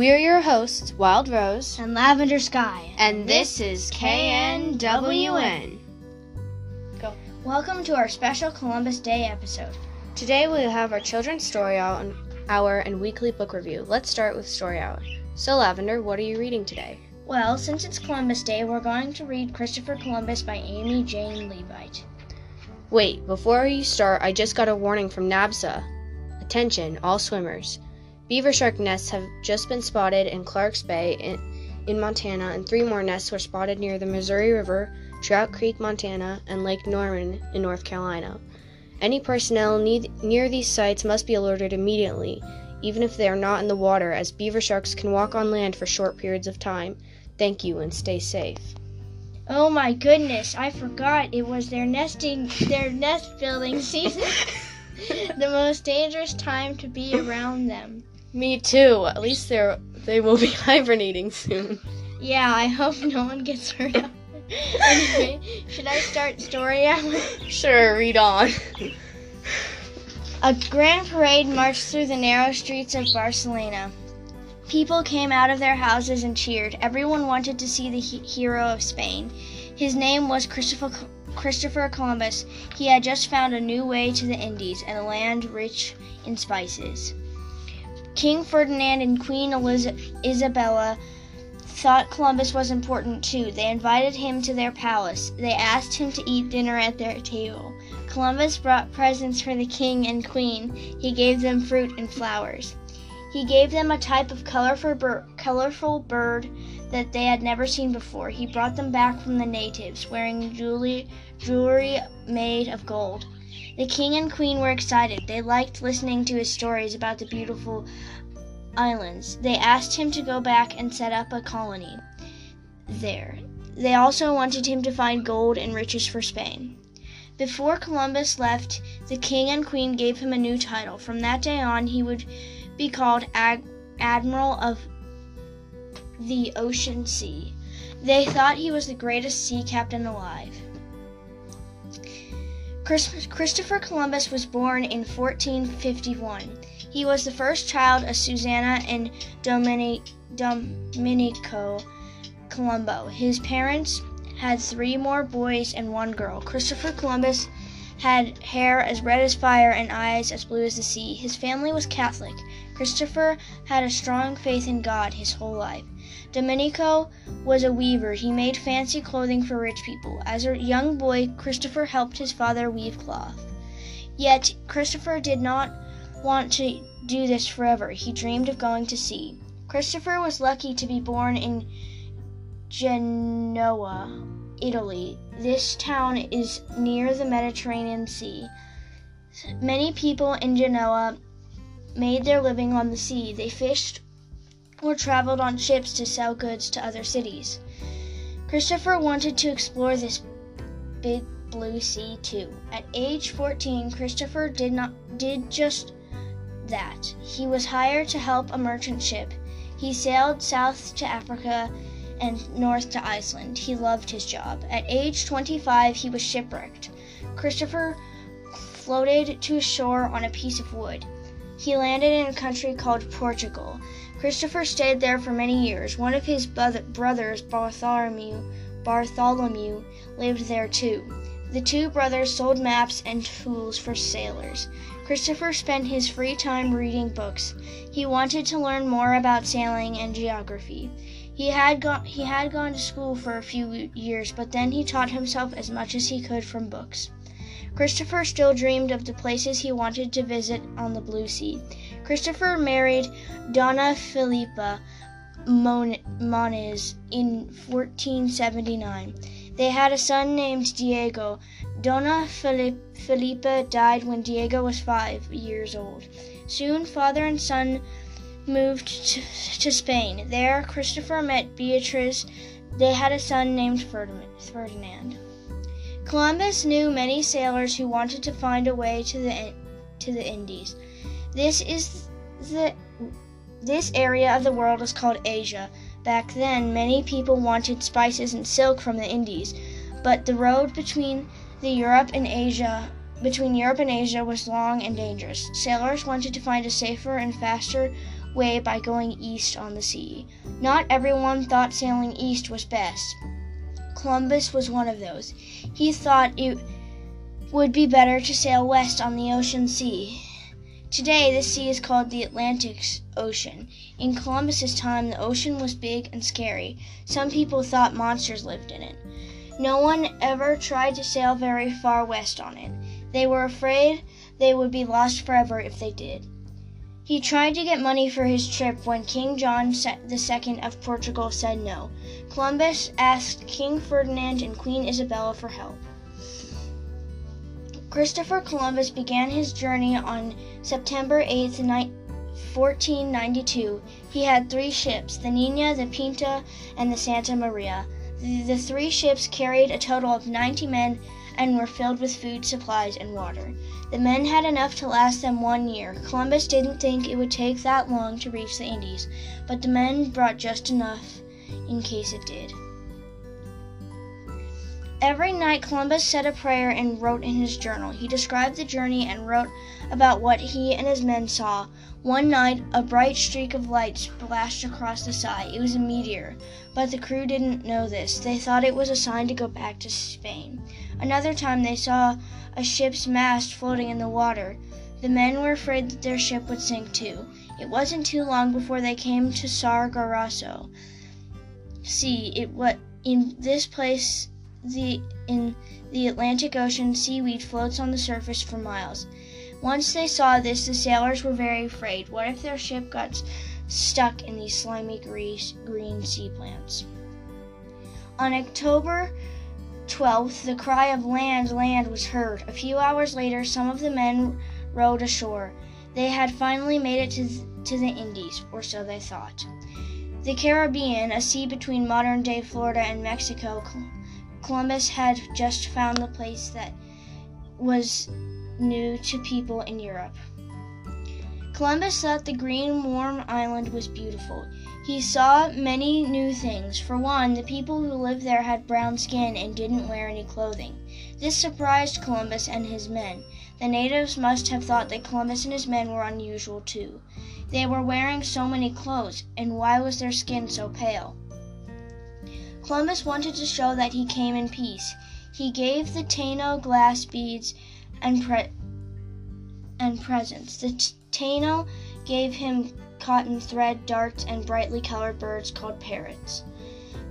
We're your hosts, Wild Rose, and Lavender Sky. and this is KNWN. Go. Welcome to our special Columbus Day episode. Today we'll have our children's story hour hour and weekly book review. Let's start with story hour. So, Lavender, what are you reading today? Well, since it's Columbus Day, we're going to read Christopher Columbus by Amy Jane Levite. Wait, before you start, I just got a warning from NABSA. Attention, all swimmers. Beaver shark nests have just been spotted in Clarks Bay in, in Montana, and three more nests were spotted near the Missouri River, Trout Creek, Montana, and Lake Norman in North Carolina. Any personnel need, near these sites must be alerted immediately, even if they are not in the water, as beaver sharks can walk on land for short periods of time. Thank you and stay safe. Oh my goodness, I forgot it was their nesting their nest building season. the most dangerous time to be around them. Me too. At least they're they will be hibernating soon. Yeah, I hope no one gets hurt. anyway, should I start story hour? Sure, read on. A grand parade marched through the narrow streets of Barcelona. People came out of their houses and cheered. Everyone wanted to see the he- hero of Spain. His name was Christopher Christopher Columbus. He had just found a new way to the Indies and a land rich in spices. King Ferdinand and Queen Eliz- Isabella thought Columbus was important too. They invited him to their palace. They asked him to eat dinner at their table. Columbus brought presents for the king and queen. He gave them fruit and flowers. He gave them a type of colorful, bir- colorful bird that they had never seen before. He brought them back from the natives, wearing jewelry, jewelry made of gold. The king and queen were excited. They liked listening to his stories about the beautiful islands. They asked him to go back and set up a colony there. They also wanted him to find gold and riches for Spain. Before Columbus left, the king and queen gave him a new title. From that day on, he would be called Admiral of the Ocean Sea. They thought he was the greatest sea captain alive. Chris- Christopher Columbus was born in 1451. He was the first child of Susanna and Domini- Domenico Colombo. His parents had three more boys and one girl. Christopher Columbus had hair as red as fire and eyes as blue as the sea. His family was Catholic. Christopher had a strong faith in God his whole life. Domenico was a weaver. He made fancy clothing for rich people. As a young boy, Christopher helped his father weave cloth. Yet, Christopher did not want to do this forever. He dreamed of going to sea. Christopher was lucky to be born in Genoa, Italy. This town is near the Mediterranean Sea. Many people in Genoa made their living on the sea. They fished or traveled on ships to sell goods to other cities. Christopher wanted to explore this big blue sea too. At age 14, Christopher did not did just that. He was hired to help a merchant ship. He sailed south to Africa and north to Iceland. He loved his job. At age 25, he was shipwrecked. Christopher floated to shore on a piece of wood. He landed in a country called Portugal. Christopher stayed there for many years. One of his brothers, Bartholomew, Bartholomew, lived there too. The two brothers sold maps and tools for sailors. Christopher spent his free time reading books. He wanted to learn more about sailing and geography. He had gone he had gone to school for a few years, but then he taught himself as much as he could from books. Christopher still dreamed of the places he wanted to visit on the blue sea. Christopher married Donna Philippa Moniz in 1479. They had a son named Diego. Donna Philippa died when Diego was five years old. Soon, father and son moved to, to Spain. There, Christopher met Beatrice. They had a son named Ferdinand. Columbus knew many sailors who wanted to find a way to the to the Indies. This is the this area of the world is called Asia. Back then, many people wanted spices and silk from the Indies, but the road between the Europe and Asia between Europe and Asia was long and dangerous. Sailors wanted to find a safer and faster way by going east on the sea. Not everyone thought sailing east was best. Columbus was one of those. He thought it would be better to sail west on the ocean sea. Today, the sea is called the Atlantic Ocean. In Columbus's time, the ocean was big and scary. Some people thought monsters lived in it. No one ever tried to sail very far west on it. They were afraid they would be lost forever if they did. He tried to get money for his trip when King John II of Portugal said no. Columbus asked King Ferdinand and Queen Isabella for help. Christopher Columbus began his journey on September 8, 1492. He had three ships the Nina, the Pinta, and the Santa Maria. The three ships carried a total of 90 men and were filled with food, supplies, and water. The men had enough to last them one year. Columbus didn't think it would take that long to reach the Indies, but the men brought just enough in case it did. Every night Columbus said a prayer and wrote in his journal. He described the journey and wrote about what he and his men saw. One night a bright streak of light splashed across the sky. It was a meteor, but the crew didn't know this. They thought it was a sign to go back to Spain. Another time they saw a ship's mast floating in the water. The men were afraid that their ship would sink too. It wasn't too long before they came to Sargasso. Sea, it what in this place the in the Atlantic Ocean seaweed floats on the surface for miles. Once they saw this, the sailors were very afraid. What if their ship got stuck in these slimy green sea plants? On October 12th, the cry of land, land was heard. A few hours later, some of the men rowed ashore. They had finally made it to, to the Indies, or so they thought. The Caribbean, a sea between modern day Florida and Mexico, Columbus had just found the place that was new to people in Europe. Columbus thought the green, warm island was beautiful. He saw many new things. For one, the people who lived there had brown skin and didn't wear any clothing. This surprised Columbus and his men. The natives must have thought that Columbus and his men were unusual too. They were wearing so many clothes, and why was their skin so pale? Columbus wanted to show that he came in peace. He gave the Taino glass beads and, pre- and presents. The Taino gave him cotton thread, darts, and brightly colored birds called parrots.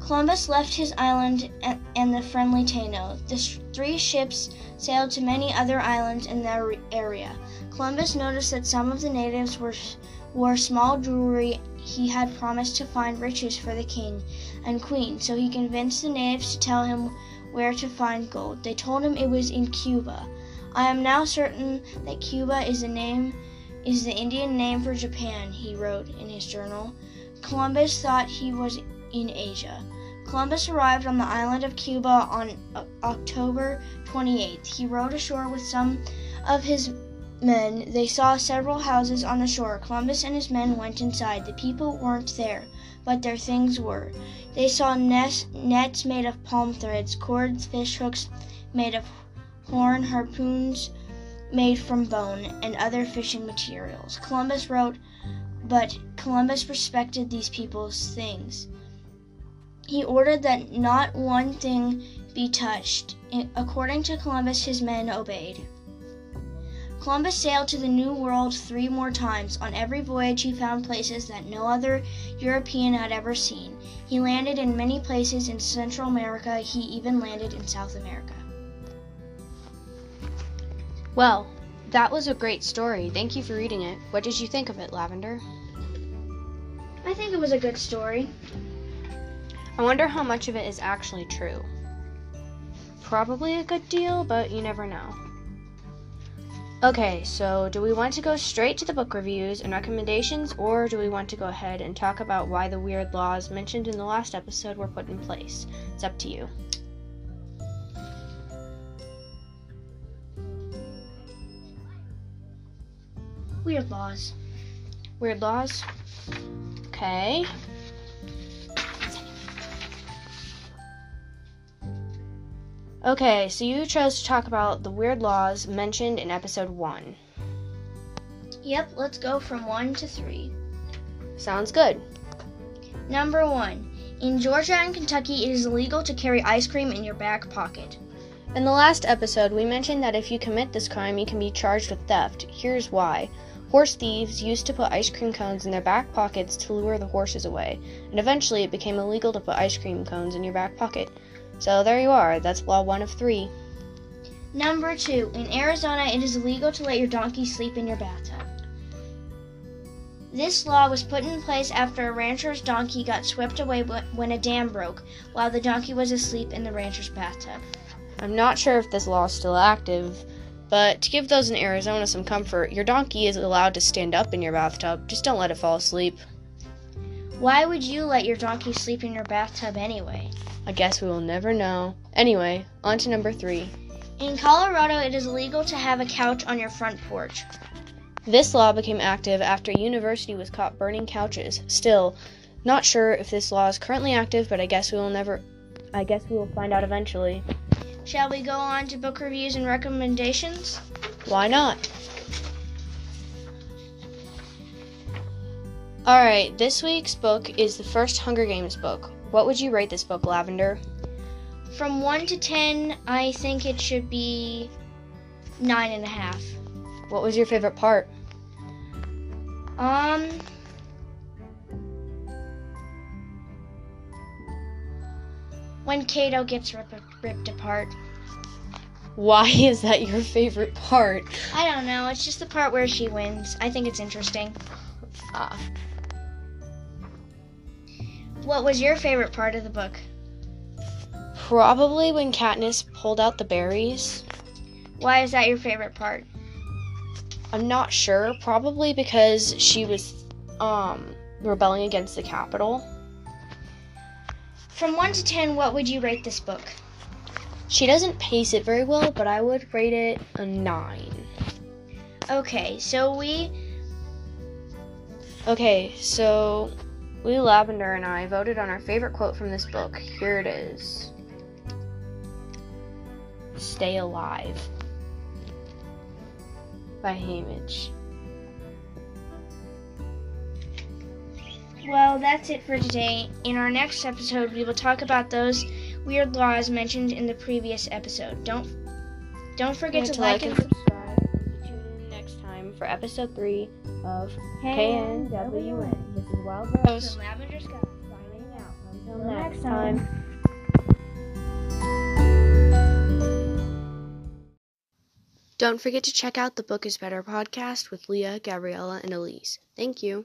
Columbus left his island and the friendly Taino. The three ships sailed to many other islands in the area. Columbus noticed that some of the natives were, wore small jewelry he had promised to find riches for the king and queen, so he convinced the natives to tell him where to find gold. They told him it was in Cuba. I am now certain that Cuba is the name is the Indian name for Japan, he wrote in his journal. Columbus thought he was in Asia. Columbus arrived on the island of Cuba on October 28th. He rowed ashore with some of his men, they saw several houses on the shore. Columbus and his men went inside. The people weren't there, but their things were. They saw nets, nets made of palm threads, cords, fish hooks made of horn, harpoons made from bone, and other fishing materials. Columbus wrote, but Columbus respected these people's things. He ordered that not one thing be touched. According to Columbus, his men obeyed. Columbus sailed to the New World three more times. On every voyage, he found places that no other European had ever seen. He landed in many places in Central America. He even landed in South America. Well, that was a great story. Thank you for reading it. What did you think of it, Lavender? I think it was a good story. I wonder how much of it is actually true. Probably a good deal, but you never know. Okay, so do we want to go straight to the book reviews and recommendations, or do we want to go ahead and talk about why the weird laws mentioned in the last episode were put in place? It's up to you. Weird laws. Weird laws? Okay. Okay, so you chose to talk about the weird laws mentioned in episode 1. Yep, let's go from 1 to 3. Sounds good. Number one. In Georgia and Kentucky, it is illegal to carry ice cream in your back pocket. In the last episode, we mentioned that if you commit this crime, you can be charged with theft. Here's why. Horse thieves used to put ice cream cones in their back pockets to lure the horses away, and eventually it became illegal to put ice cream cones in your back pocket. So there you are, that's law one of three. Number two. In Arizona, it is illegal to let your donkey sleep in your bathtub. This law was put in place after a rancher's donkey got swept away when a dam broke while the donkey was asleep in the rancher's bathtub. I'm not sure if this law is still active, but to give those in Arizona some comfort, your donkey is allowed to stand up in your bathtub. Just don't let it fall asleep. Why would you let your donkey sleep in your bathtub anyway? I guess we will never know. Anyway, on to number three. In Colorado, it is illegal to have a couch on your front porch. This law became active after a university was caught burning couches. Still, not sure if this law is currently active, but I guess we will never I guess we will find out eventually. Shall we go on to book reviews and recommendations? Why not? Alright, this week's book is the first Hunger Games book. What would you rate this book, Lavender? From 1 to 10, I think it should be 9.5. What was your favorite part? Um. When Cato gets rip- ripped apart. Why is that your favorite part? I don't know. It's just the part where she wins. I think it's interesting. Ah. What was your favorite part of the book? Probably when Katniss pulled out the berries. Why is that your favorite part? I'm not sure. Probably because she was um, rebelling against the Capitol. From 1 to 10, what would you rate this book? She doesn't pace it very well, but I would rate it a 9. Okay, so we. Okay, so we, Lavender, and I voted on our favorite quote from this book. Here it is Stay alive by Haymitch. Well, that's it for today. In our next episode, we will talk about those weird laws mentioned in the previous episode. Don't don't forget to, to like, and subscribe. Tune in next time for episode three of KNWN. This Wild Rose from Lavender Sky. signing out. Until next time. Don't forget to check out the Book is Better podcast with Leah, Gabriella, and Elise. Thank you.